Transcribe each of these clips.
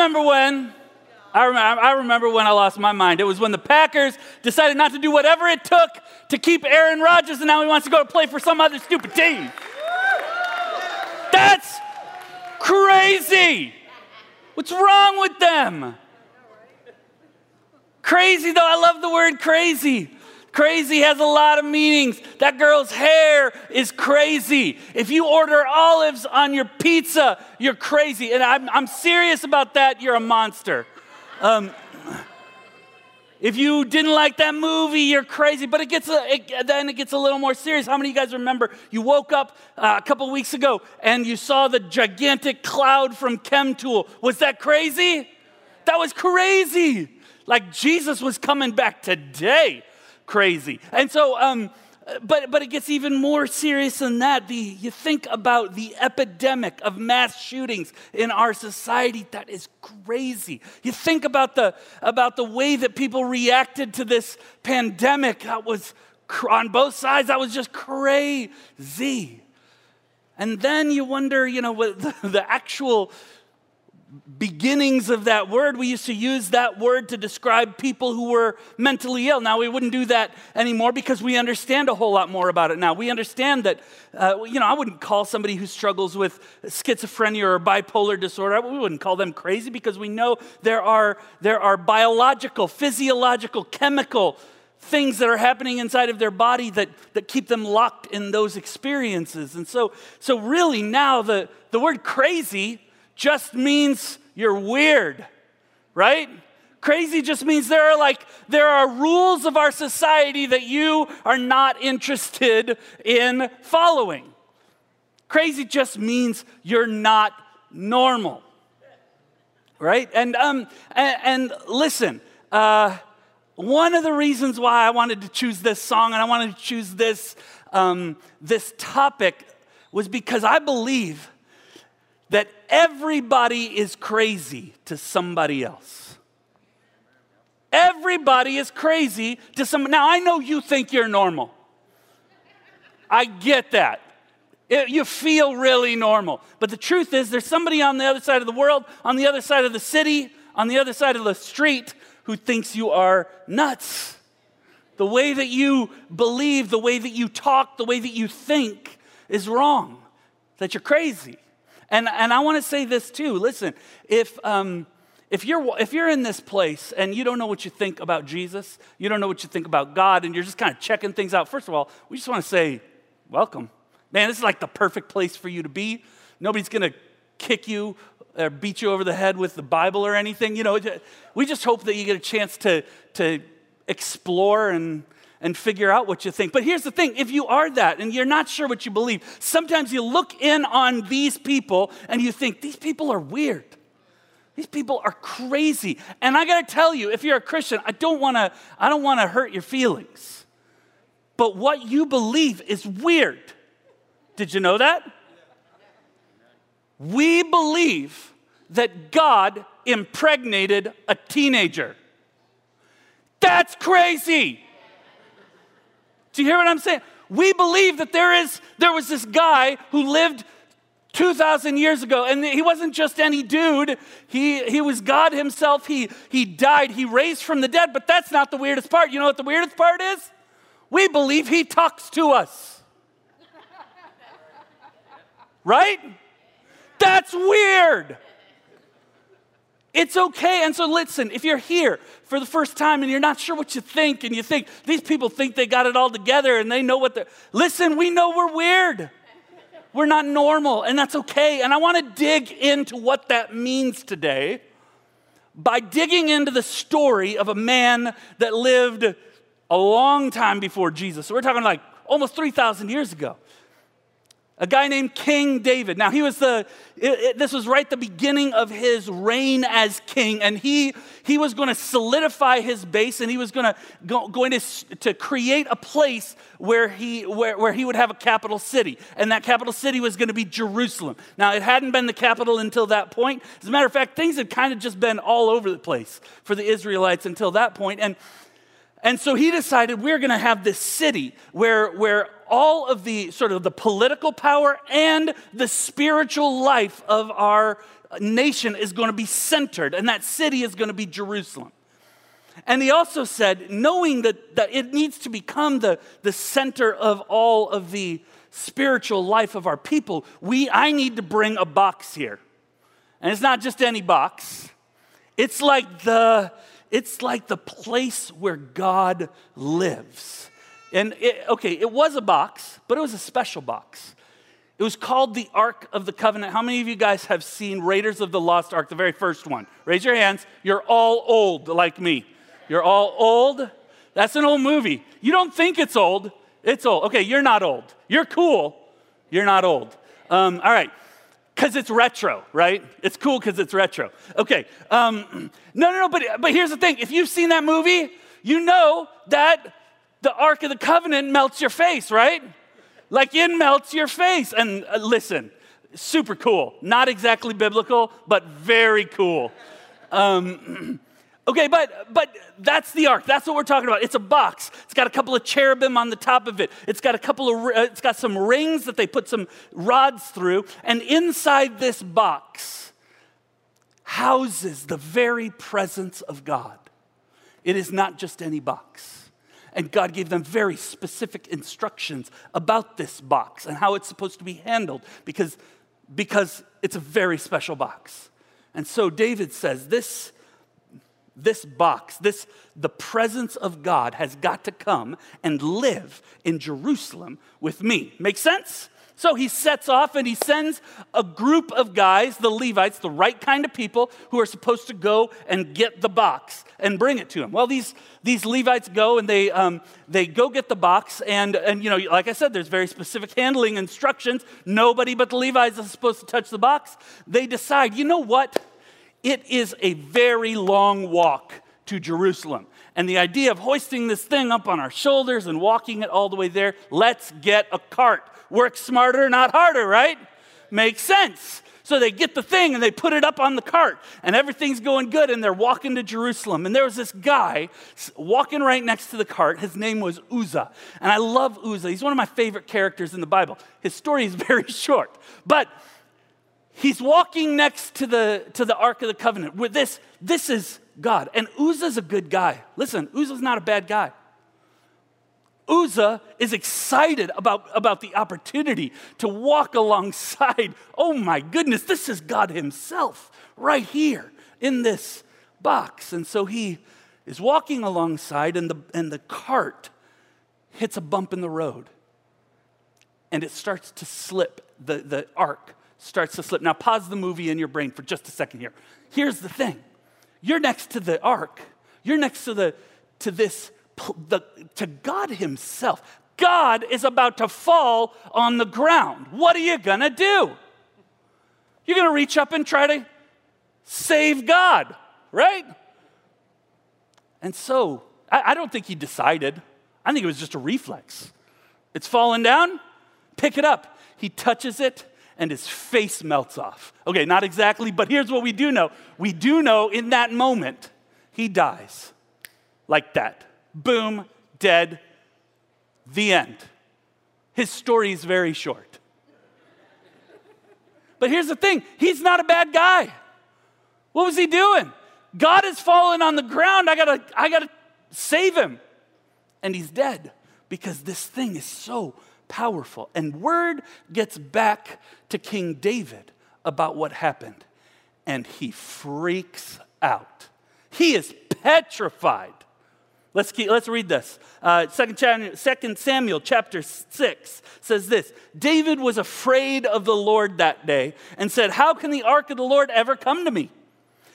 remember when. I remember, I remember when I lost my mind. It was when the Packers decided not to do whatever it took to keep Aaron Rodgers, and now he wants to go to play for some other stupid team. That's crazy. What's wrong with them? Crazy, though, I love the word crazy. Crazy has a lot of meanings. That girl's hair is crazy. If you order olives on your pizza, you're crazy. And I'm, I'm serious about that, you're a monster. Um, if you didn't like that movie, you're crazy. But it gets a, it, then it gets a little more serious. How many of you guys remember you woke up uh, a couple weeks ago and you saw the gigantic cloud from Chemtool? Was that crazy? That was crazy. Like Jesus was coming back today. Crazy. And so, um, but, but it gets even more serious than that. The, you think about the epidemic of mass shootings in our society, that is crazy. You think about the, about the way that people reacted to this pandemic, that was on both sides, that was just crazy. And then you wonder, you know, what the, the actual beginnings of that word, we used to use that word to describe people who were mentally ill. Now, we wouldn't do that anymore because we understand a whole lot more about it now. We understand that, uh, you know, I wouldn't call somebody who struggles with schizophrenia or bipolar disorder, we wouldn't call them crazy because we know there are, there are biological, physiological, chemical things that are happening inside of their body that, that keep them locked in those experiences. And so, so really now the, the word crazy just means you're weird, right? Crazy just means there are like there are rules of our society that you are not interested in following. Crazy just means you're not normal, right? And um and, and listen, uh, one of the reasons why I wanted to choose this song and I wanted to choose this um, this topic was because I believe that everybody is crazy to somebody else. Everybody is crazy to some. Now, I know you think you're normal. I get that. It, you feel really normal. But the truth is, there's somebody on the other side of the world, on the other side of the city, on the other side of the street who thinks you are nuts. The way that you believe, the way that you talk, the way that you think is wrong, that you're crazy. And, and I want to say this too. Listen, if, um, if, you're, if you're in this place and you don't know what you think about Jesus, you don't know what you think about God, and you're just kind of checking things out, first of all, we just want to say, welcome. Man, this is like the perfect place for you to be. Nobody's going to kick you or beat you over the head with the Bible or anything. You know, we just hope that you get a chance to, to explore and and figure out what you think. But here's the thing if you are that and you're not sure what you believe, sometimes you look in on these people and you think, these people are weird. These people are crazy. And I got to tell you, if you're a Christian, I don't want to I don't want to hurt your feelings. But what you believe is weird. Did you know that? We believe that God impregnated a teenager. That's crazy. Do you hear what I'm saying? We believe that there is there was this guy who lived 2,000 years ago, and he wasn't just any dude. He, he was God himself. He, he died, he raised from the dead, but that's not the weirdest part. You know what the weirdest part is? We believe he talks to us. right? That's weird. It's okay. And so, listen, if you're here for the first time and you're not sure what you think, and you think these people think they got it all together and they know what they're, listen, we know we're weird. We're not normal, and that's okay. And I want to dig into what that means today by digging into the story of a man that lived a long time before Jesus. So, we're talking like almost 3,000 years ago a guy named King David. Now, he was the, it, it, this was right the beginning of his reign as king, and he, he was going to solidify his base and he was gonna, go, going to, to create a place where he, where, where he would have a capital city. And that capital city was going to be Jerusalem. Now, it hadn't been the capital until that point. As a matter of fact, things had kind of just been all over the place for the Israelites until that point. And And so he decided we're going to have this city where, where all of the sort of the political power and the spiritual life of our nation is going to be centered, and that city is going to be Jerusalem. And he also said, knowing that, that it needs to become the, the center of all of the spiritual life of our people, we, I need to bring a box here. And it's not just any box. It's like the, it's like the place where God lives. And it, okay, it was a box, but it was a special box. It was called the Ark of the Covenant. How many of you guys have seen Raiders of the Lost Ark, the very first one? Raise your hands. You're all old like me. You're all old. That's an old movie. You don't think it's old. It's old. Okay, you're not old. You're cool. You're not old. Um, all right. Because it's retro, right? It's cool because it's retro. Okay. Um, no, no, no. But, but here's the thing if you've seen that movie, you know that the Ark of the Covenant melts your face, right? Like it melts your face. And uh, listen, super cool. Not exactly biblical, but very cool. Um, Okay, but but that's the ark. That's what we're talking about. It's a box. It's got a couple of cherubim on the top of it. It's got a couple of uh, it's got some rings that they put some rods through, and inside this box houses the very presence of God. It is not just any box. And God gave them very specific instructions about this box and how it's supposed to be handled because because it's a very special box. And so David says this this box, this the presence of God has got to come and live in Jerusalem with me. Make sense? So he sets off and he sends a group of guys, the Levites, the right kind of people who are supposed to go and get the box and bring it to him. Well, these, these Levites go and they, um, they go get the box. And, and, you know, like I said, there's very specific handling instructions. Nobody but the Levites is supposed to touch the box. They decide, you know what? It is a very long walk to Jerusalem. And the idea of hoisting this thing up on our shoulders and walking it all the way there, let's get a cart. Work smarter, not harder, right? Makes sense. So they get the thing and they put it up on the cart, and everything's going good, and they're walking to Jerusalem. And there was this guy walking right next to the cart. His name was Uzzah. And I love Uzzah. He's one of my favorite characters in the Bible. His story is very short, but he's walking next to the, to the Ark of the Covenant. With this, this is God. And Uzzah's a good guy. Listen, Uzzah's not a bad guy. Uzzah is excited about, about the opportunity to walk alongside. Oh my goodness, this is God Himself right here in this box. And so he is walking alongside, and the, and the cart hits a bump in the road. And it starts to slip. The, the ark starts to slip. Now, pause the movie in your brain for just a second here. Here's the thing you're next to the ark, you're next to, the, to this, the, to God Himself. God is about to fall on the ground. What are you gonna do? You're gonna reach up and try to save God, right? And so, I, I don't think he decided. I think it was just a reflex. It's falling down, pick it up. He touches it, and his face melts off. Okay, not exactly, but here's what we do know. We do know in that moment, he dies. Like that. Boom, dead, the end. His story is very short. But here's the thing he's not a bad guy. What was he doing? God has fallen on the ground. I gotta, I gotta save him. And he's dead because this thing is so powerful. And word gets back to King David about what happened, and he freaks out. He is petrified. Let's, keep, let's read this. Uh, 2 Samuel chapter 6 says this David was afraid of the Lord that day and said, How can the ark of the Lord ever come to me?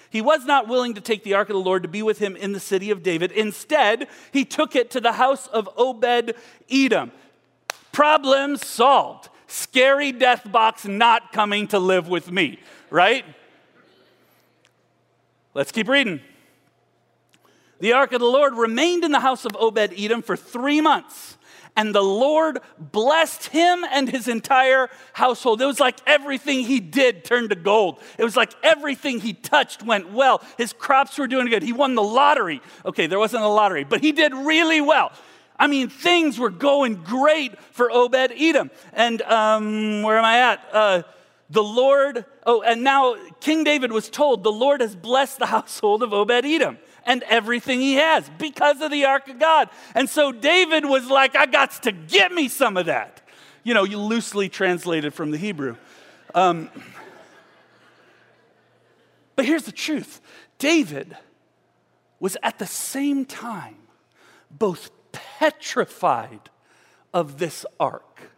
He was not willing to take the ark of the Lord to be with him in the city of David. Instead, he took it to the house of Obed Edom. Problem solved. Scary death box not coming to live with me, right? Let's keep reading. The ark of the Lord remained in the house of Obed Edom for three months. and the Lord blessed him and his entire household. It was like everything he did turned to gold. It was like everything he touched went well. His crops were doing good. He won the lottery. Okay, there wasn't a lottery, but he did really well. I mean, things were going great for Obed Edom. And um, where am I at? Uh, the Lord, oh, and now King David was told, the Lord has blessed the household of Obed Edom and everything he has because of the ark of God. And so David was like, I got to get me some of that. You know, you loosely translated from the Hebrew. Um, but here's the truth David was at the same time both petrified of this ark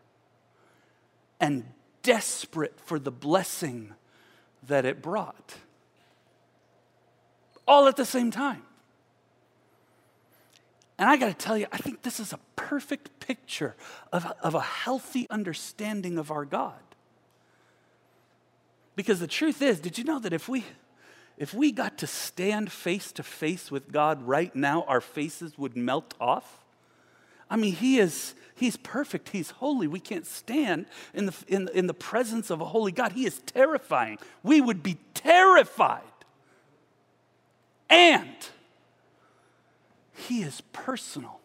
and desperate for the blessing that it brought. All at the same time. And I got to tell you, I think this is a perfect picture of, of a healthy understanding of our God. Because the truth is, did you know that if we if we got to stand face to face with God right now, our faces would melt off? I mean, he is, he's perfect. He's holy. We can't stand in the, in, in the presence of a holy God. He is terrifying. We would be terrified. And he is personal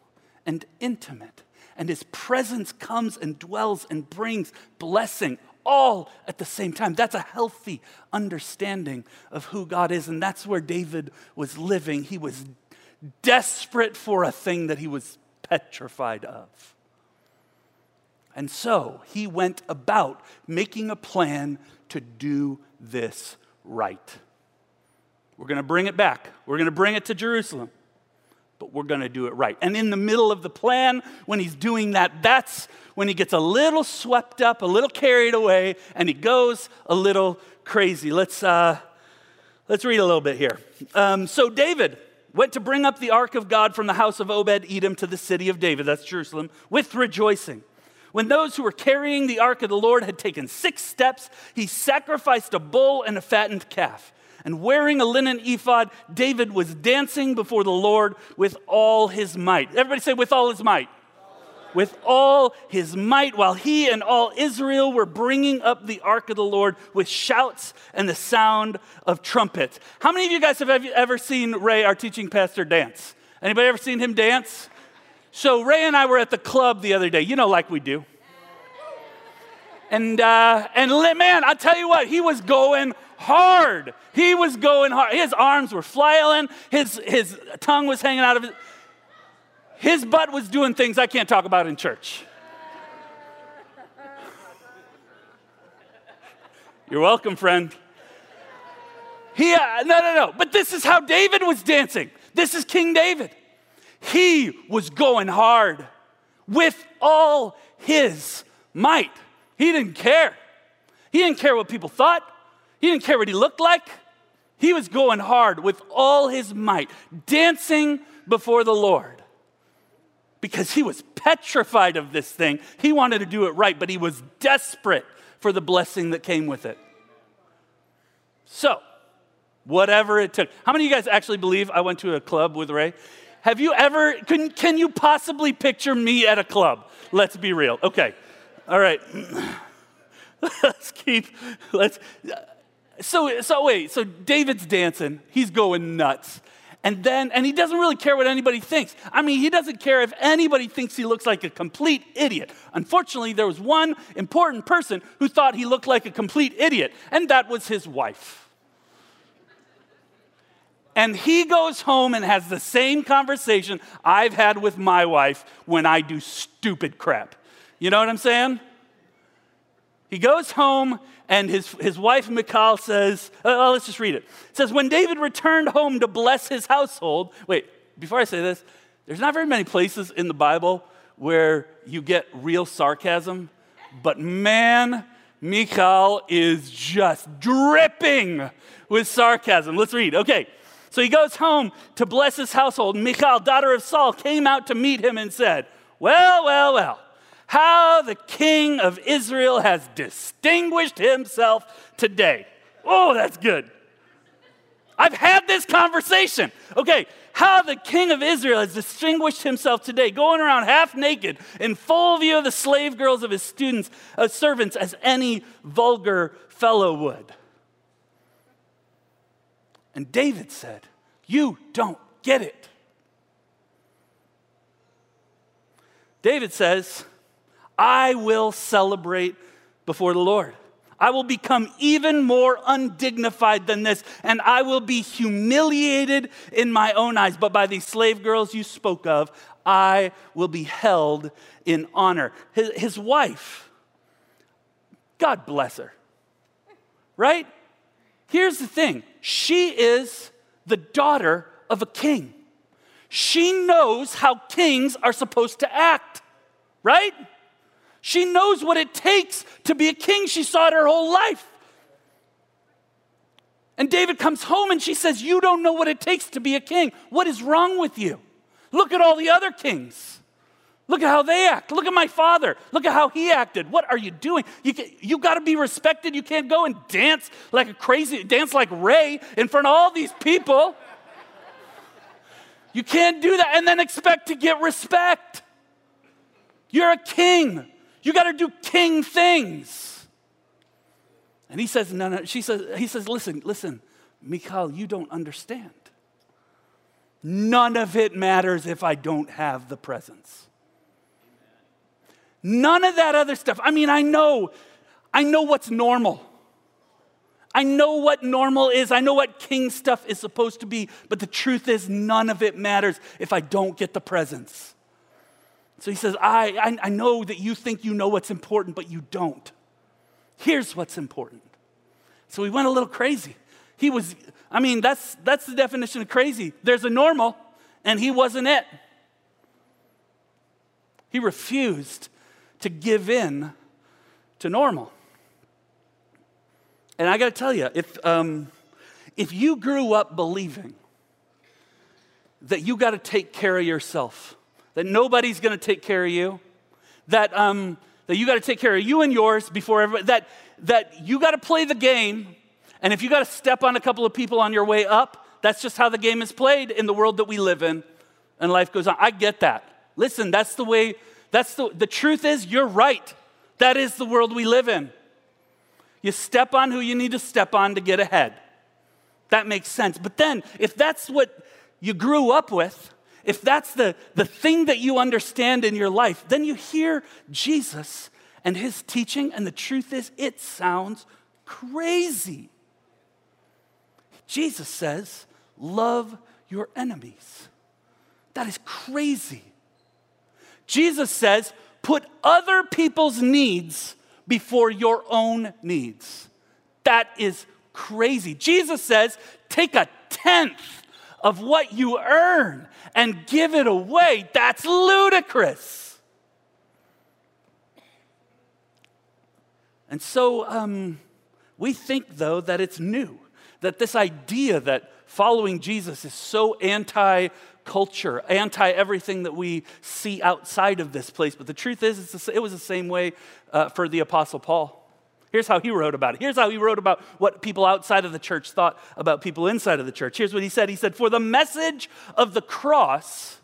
and intimate, and his presence comes and dwells and brings blessing all at the same time. That's a healthy understanding of who God is, and that's where David was living. He was desperate for a thing that he was petrified of. And so he went about making a plan to do this right. We're going to bring it back. We're going to bring it to Jerusalem, but we're going to do it right. And in the middle of the plan, when he's doing that, that's when he gets a little swept up, a little carried away, and he goes a little crazy. Let's, uh, let's read a little bit here. Um, so, David went to bring up the ark of God from the house of Obed Edom to the city of David, that's Jerusalem, with rejoicing. When those who were carrying the ark of the Lord had taken six steps, he sacrificed a bull and a fattened calf. And wearing a linen ephod, David was dancing before the Lord with all his might. Everybody say, with all his might with all his might while he and all Israel were bringing up the ark of the Lord with shouts and the sound of trumpets. How many of you guys have ever seen Ray, our teaching pastor, dance? Anybody ever seen him dance? So Ray and I were at the club the other day, you know, like we do. And uh, and man, I tell you what, he was going hard. He was going hard. His arms were flailing. His his tongue was hanging out of his his butt was doing things I can't talk about in church. You're welcome, friend. He, uh, no, no, no. But this is how David was dancing. This is King David. He was going hard with all his might. He didn't care. He didn't care what people thought. He didn't care what he looked like. He was going hard with all his might, dancing before the Lord because he was petrified of this thing. He wanted to do it right, but he was desperate for the blessing that came with it. So, whatever it took. How many of you guys actually believe I went to a club with Ray? Have you ever, can, can you possibly picture me at a club? Let's be real. Okay. All right. let's keep, let's, so, so wait, so David's dancing. He's going nuts. And then, and he doesn't really care what anybody thinks. I mean, he doesn't care if anybody thinks he looks like a complete idiot. Unfortunately, there was one important person who thought he looked like a complete idiot, and that was his wife. And he goes home and has the same conversation I've had with my wife when I do stupid crap. You know what I'm saying? He goes home, and his, his wife Michal says, uh, let's just read it. It says, When David returned home to bless his household, wait, before I say this, there's not very many places in the Bible where you get real sarcasm, but man, Michal is just dripping with sarcasm. Let's read. Okay. So he goes home to bless his household. Michal, daughter of Saul, came out to meet him and said, Well, well, well how the king of Israel has distinguished himself today. Oh, that's good. I've had this conversation. Okay, how the king of Israel has distinguished himself today, going around half naked in full view of the slave girls of his students, uh, servants, as any vulgar fellow would. And David said, You don't get it. David says, I will celebrate before the Lord. I will become even more undignified than this, and I will be humiliated in my own eyes. But by these slave girls you spoke of, I will be held in honor. His, his wife, God bless her, right? Here's the thing she is the daughter of a king. She knows how kings are supposed to act, right? She knows what it takes to be a king. She saw it her whole life. And David comes home and she says, You don't know what it takes to be a king. What is wrong with you? Look at all the other kings. Look at how they act. Look at my father. Look at how he acted. What are you doing? You, you got to be respected. You can't go and dance like a crazy, dance like Ray in front of all these people. You can't do that and then expect to get respect. You're a king. You got to do king things. And he says, no, no. She says, he says, listen, listen, Michal, you don't understand. None of it matters if I don't have the presence. None of that other stuff. I mean, I know, I know what's normal. I know what normal is. I know what king stuff is supposed to be, but the truth is, none of it matters if I don't get the presence. So he says, I, I, I know that you think you know what's important, but you don't. Here's what's important. So he went a little crazy. He was, I mean, that's, that's the definition of crazy. There's a normal, and he wasn't it. He refused to give in to normal. And I got to tell you, if, um, if you grew up believing that you got to take care of yourself, that nobody's going to take care of you, that, um, that you got to take care of you and yours before everybody, that, that you got to play the game, and if you got to step on a couple of people on your way up, that's just how the game is played in the world that we live in, and life goes on. I get that. Listen, that's the way, that's the, the truth is, you're right. That is the world we live in. You step on who you need to step on to get ahead. That makes sense. But then, if that's what you grew up with, if that's the, the thing that you understand in your life, then you hear Jesus and his teaching, and the truth is, it sounds crazy. Jesus says, Love your enemies. That is crazy. Jesus says, Put other people's needs before your own needs. That is crazy. Jesus says, Take a tenth of what you earn and give it away. That's ludicrous. And so um, we think, though, that it's new, that this idea that following Jesus is so anti culture, anti everything that we see outside of this place. But the truth is, it was the same way uh, for the Apostle Paul. Here's how he wrote about it. Here's how he wrote about what people outside of the church thought about people inside of the church. Here's what he said He said, For the message of the cross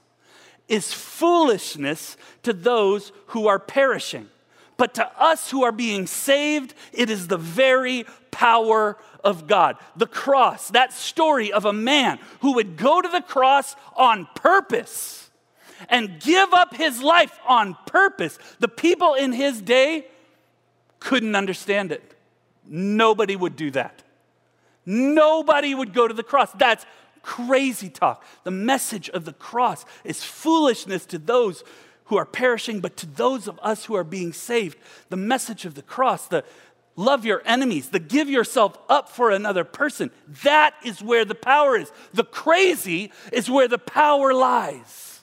is foolishness to those who are perishing. But to us who are being saved, it is the very power of God. The cross, that story of a man who would go to the cross on purpose and give up his life on purpose. The people in his day couldn't understand it. Nobody would do that. Nobody would go to the cross. That's crazy talk. The message of the cross is foolishness to those who are perishing, but to those of us who are being saved, the message of the cross, the love your enemies, the give yourself up for another person, that is where the power is. The crazy is where the power lies.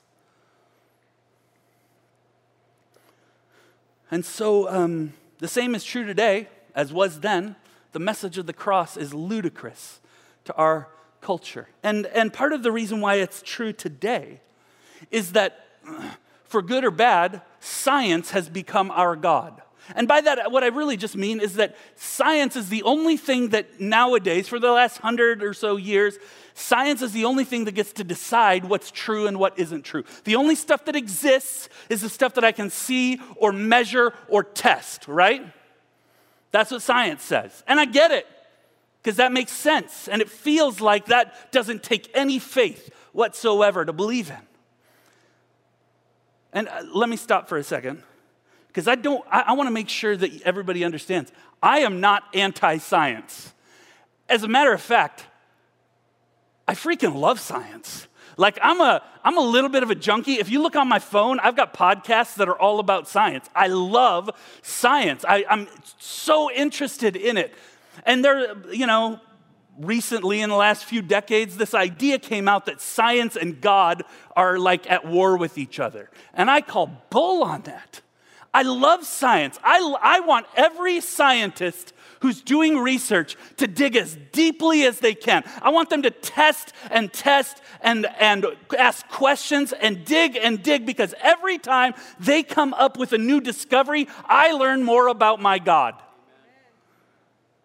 And so, um, the same is true today as was then. The message of the cross is ludicrous to our culture. And, and part of the reason why it's true today is that, for good or bad, science has become our God. And by that, what I really just mean is that science is the only thing that nowadays, for the last hundred or so years, science is the only thing that gets to decide what's true and what isn't true. The only stuff that exists is the stuff that I can see or measure or test, right? That's what science says. And I get it, because that makes sense. And it feels like that doesn't take any faith whatsoever to believe in. And uh, let me stop for a second because I don't, I, I want to make sure that everybody understands. I am not anti science. As a matter of fact, I freaking love science. Like I'm a I'm a little bit of a junkie. If you look on my phone, I've got podcasts that are all about science. I love science. I, I'm so interested in it. And there, you know, recently in the last few decades, this idea came out that science and God are like at war with each other. And I call bull on that. I love science. I, I want every scientist who's doing research to dig as deeply as they can. I want them to test and test and, and ask questions and dig and dig because every time they come up with a new discovery, I learn more about my God.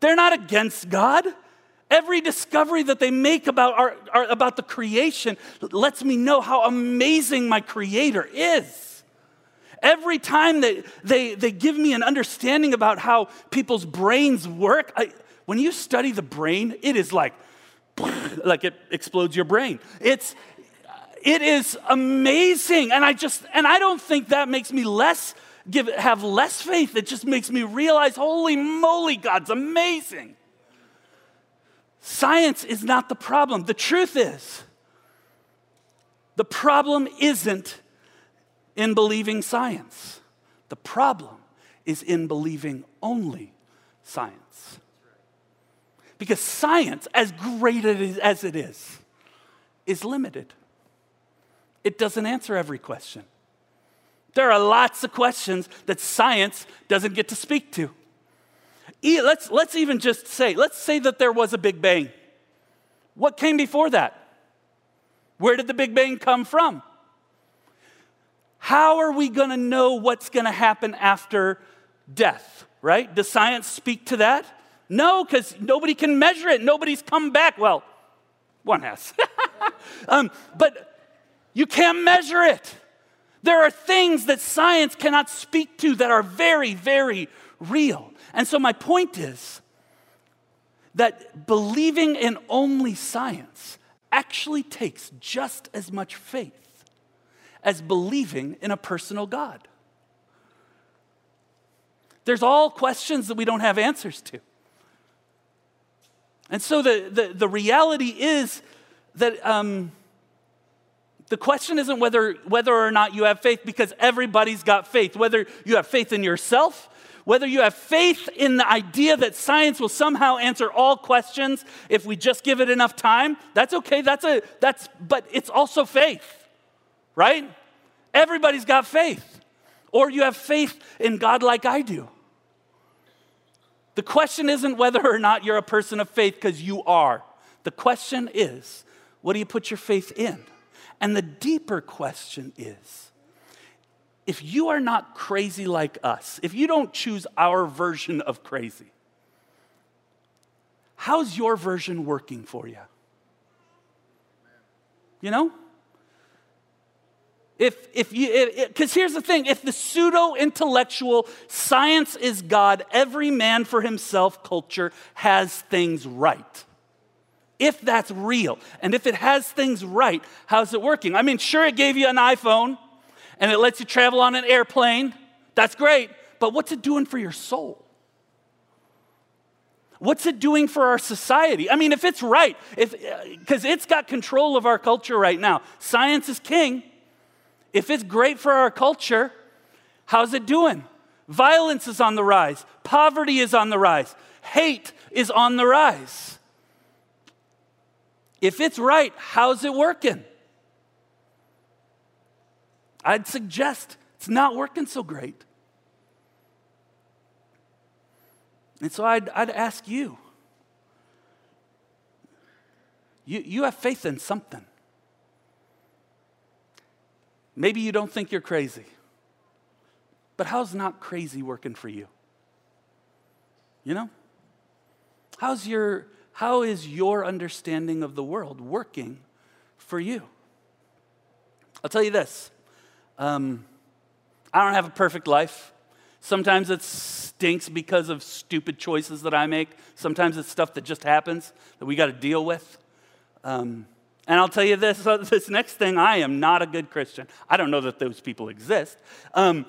They're not against God. Every discovery that they make about, our, our, about the creation lets me know how amazing my Creator is. Every time they, they, they give me an understanding about how people's brains work, I, when you study the brain, it is like, like it explodes your brain. It's, it is amazing. And I just, and I don't think that makes me less, give, have less faith. It just makes me realize, holy moly, God's amazing. Science is not the problem. The truth is, the problem isn't in believing science. The problem is in believing only science. Because science, as great as it is, is limited. It doesn't answer every question. There are lots of questions that science doesn't get to speak to. Let's, let's even just say, let's say that there was a Big Bang. What came before that? Where did the Big Bang come from? How are we going to know what's going to happen after death, right? Does science speak to that? No, because nobody can measure it. Nobody's come back. Well, one has. um, but you can't measure it. There are things that science cannot speak to that are very, very real. And so, my point is that believing in only science actually takes just as much faith as believing in a personal God. There's all questions that we don't have answers to. And so the, the, the reality is that um, the question isn't whether, whether or not you have faith, because everybody's got faith. Whether you have faith in yourself, whether you have faith in the idea that science will somehow answer all questions if we just give it enough time, that's okay. That's a, that's, but it's also faith right? Everybody's got faith. Or you have faith in God like I do. The question isn't whether or not you're a person of faith, because you are. The question is, what do you put your faith in? And the deeper question is, if you are not crazy like us, if you don't choose our version of crazy, how's your version working for you? You know? If, if you, because here's the thing if the pseudo intellectual science is God, every man for himself culture has things right. If that's real, and if it has things right, how's it working? I mean, sure, it gave you an iPhone and it lets you travel on an airplane. That's great, but what's it doing for your soul? What's it doing for our society? I mean, if it's right, if because it's got control of our culture right now. Science is king. If it's great for our culture, how's it doing? Violence is on the rise, poverty is on the rise, hate is on the rise. If it's right, how's it working? I'd suggest it's not working so great. And so I'd, I'd ask you, you you have faith in something. Maybe you don't think you're crazy, But how's not crazy working for you? You know? How's your, how is your understanding of the world working for you? I'll tell you this um, I don't have a perfect life. Sometimes it stinks because of stupid choices that I make. Sometimes it's stuff that just happens that we got to deal with. Um, and I'll tell you this this next thing, I am not a good Christian. I don't know that those people exist. Um,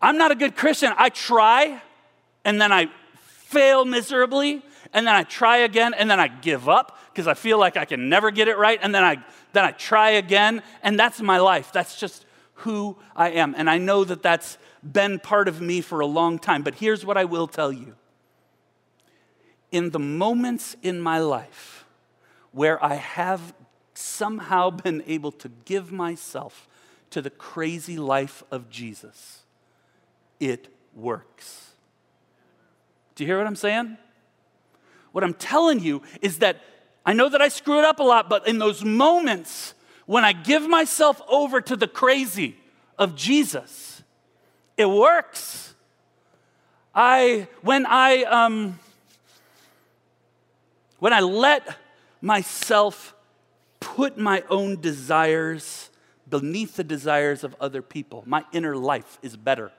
I'm not a good Christian. I try, and then I fail miserably, and then I try again, and then I give up because I feel like I can never get it right, and then I then I try again, and that's my life. That's just who I am. And I know that that's been part of me for a long time, but here's what I will tell you. In the moments in my life where I have somehow been able to give myself to the crazy life of Jesus, it works. Do you hear what I'm saying? What I'm telling you is that I know that I screw it up a lot, but in those moments when I give myself over to the crazy of Jesus, it works. I, when I, um, when I let myself put my own desires beneath the desires of other people, my inner life is better.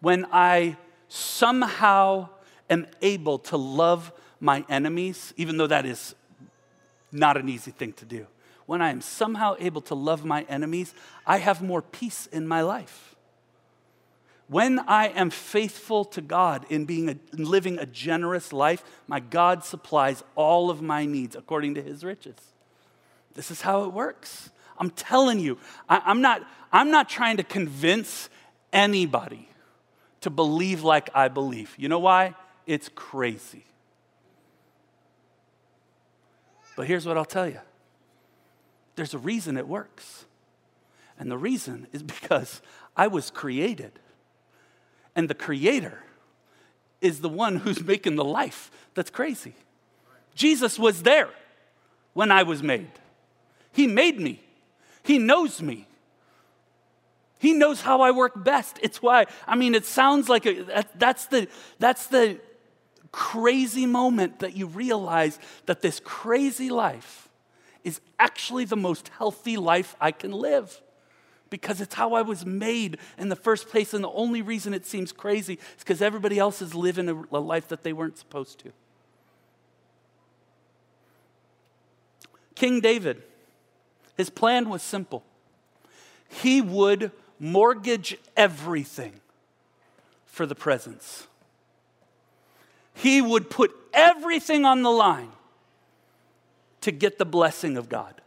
When I somehow am able to love my enemies, even though that is not an easy thing to do, when I am somehow able to love my enemies, I have more peace in my life. When I am faithful to God in being a, in living a generous life, my God supplies all of my needs according to his riches. This is how it works. I'm telling you, I, I'm, not, I'm not trying to convince anybody to believe like I believe. You know why? It's crazy. But here's what I'll tell you there's a reason it works. And the reason is because I was created. And the creator is the one who's making the life that's crazy. Jesus was there when I was made. He made me, He knows me. He knows how I work best. It's why, I mean, it sounds like a, that's, the, that's the crazy moment that you realize that this crazy life is actually the most healthy life I can live because it's how I was made in the first place. And the only reason it seems crazy is because everybody else is living a, life that they weren't supposed to. King David, his plan was simple. He would mortgage everything for the presence. He would put everything on the line to get the blessing of God.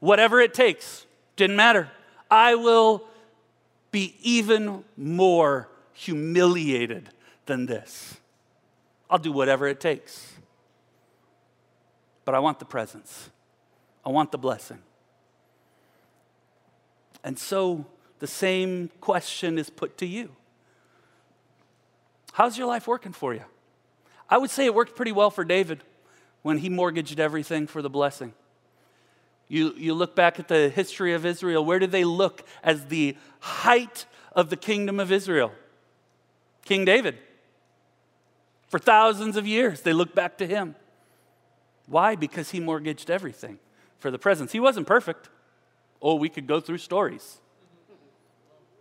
Whatever it takes, didn't matter. I will be even more humiliated than this. I'll do whatever it takes. But I want the presence, I want the blessing. And so the same question is put to you How's your life working for you? I would say it worked pretty well for David when he mortgaged everything for the blessing. You, you look back at the history of Israel, where did they look as the height of the kingdom of Israel? King David. For thousands of years, they look back to him. Why? Because he mortgaged everything for the presence. He wasn't perfect. Oh, we could go through stories.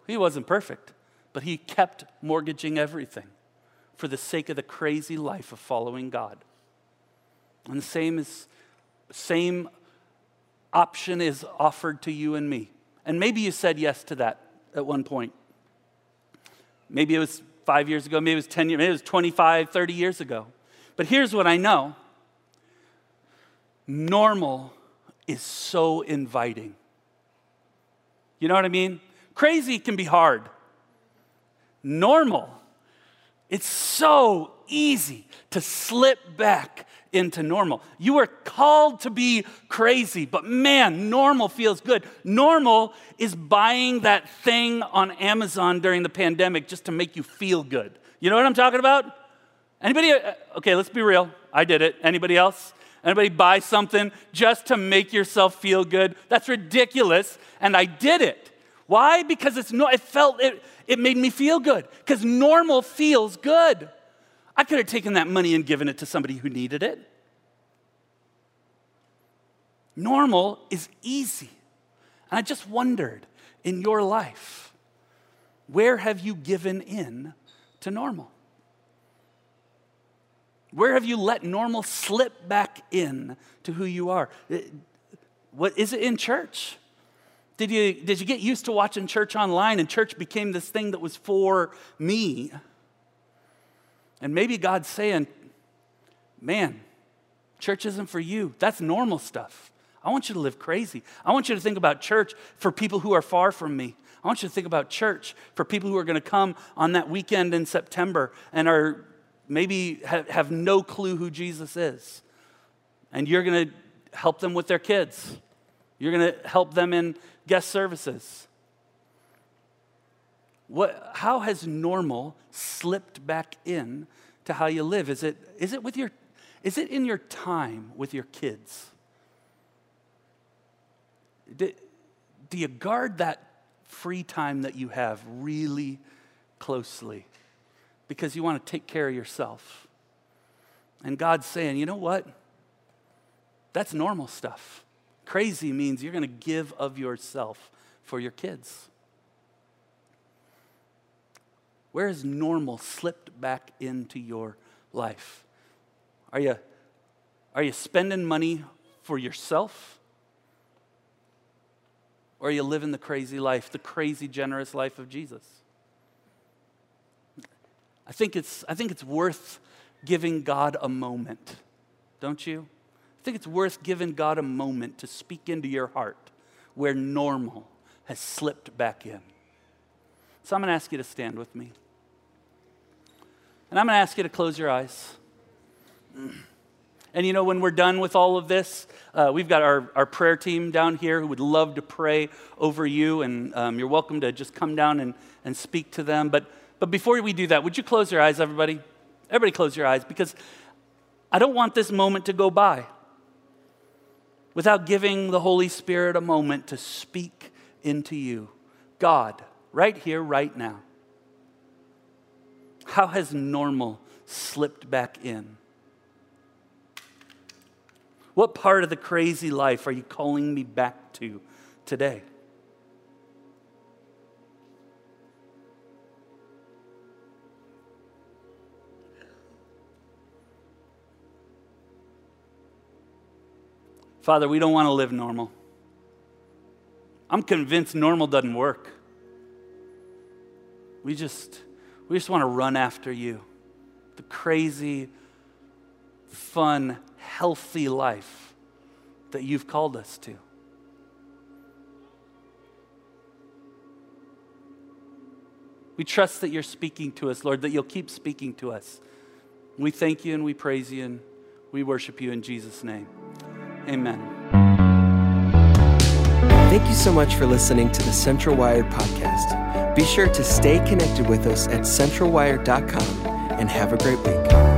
He wasn't perfect, but he kept mortgaging everything for the sake of the crazy life of following God. And the same is same option is offered to you and me. And maybe you said yes to that at one point. Maybe it was five years ago, maybe it was 10 years, maybe it was 25, 30 years ago. But here's what I know normal is so inviting. You know what I mean? Crazy can be hard. Normal, it's so easy to slip back into normal. You are called to be crazy, but man, normal feels good. Normal is buying that thing on Amazon during the pandemic just to make you feel good. You know what I'm talking about? Anybody? Uh, okay, let's be real. I did it. Anybody else? Anybody buy something just to make yourself feel good? That's ridiculous, and I did it. Why? Because it's no, it felt it, it made me feel good. Because normal feels good. I could have taken that money and given it to somebody who needed it. Normal is easy. And I just wondered in your life, where have you given in to normal? Where have you let normal slip back in to who you are? Uh, what is it in church? Did you, did you get used to watching church online and church became this thing that was for me? And maybe God's saying, man, church isn't for you. That's normal stuff. I want you to live crazy. I want you to think about church for people who are far from me. I want you to think about church for people who are going to come on that weekend in September and are maybe have, have no clue who Jesus is. And you're going to help them with their kids. You're going to help them in guest services. What, how has normal slipped back in to how you live? Is it, is it with your is it in your time with your kids? Do, do you guard that free time that you have really closely because you want to take care of yourself? And God's saying, you know what? That's normal stuff. Crazy means you're going to give of yourself for your kids. Where has normal slipped back into your life? Are you, are you spending money for yourself? Or are you living the crazy life, the crazy generous life of Jesus? I think it's, I think it's worth giving God a moment, don't you? I think it's worth giving God a moment to speak into your heart where normal has slipped back in. So I'm going to ask you to stand with me. And I'm going to ask you to close your eyes. And you know, when we're done with all of this, uh, we've got our, our prayer team down here who would love to pray over you. And um, you're welcome to just come down and, and speak to them. But, but before we do that, would you close your eyes, everybody? Everybody, close your eyes because I don't want this moment to go by without giving the Holy Spirit a moment to speak into you. God, right here, right now. How has normal slipped back in? What part of the crazy life are you calling me back to today? Father, we don't want to live normal. I'm convinced normal doesn't work. We just, we just want to run after you. The crazy, fun, healthy life that you've called us to. We trust that you're speaking to us, Lord, that you'll keep speaking to us. We thank you and we praise you and we worship you in Jesus' name. Amen. Thank you so much for listening to the Central Wired podcast. Be sure to stay connected with us at centralwire.com and have a great week.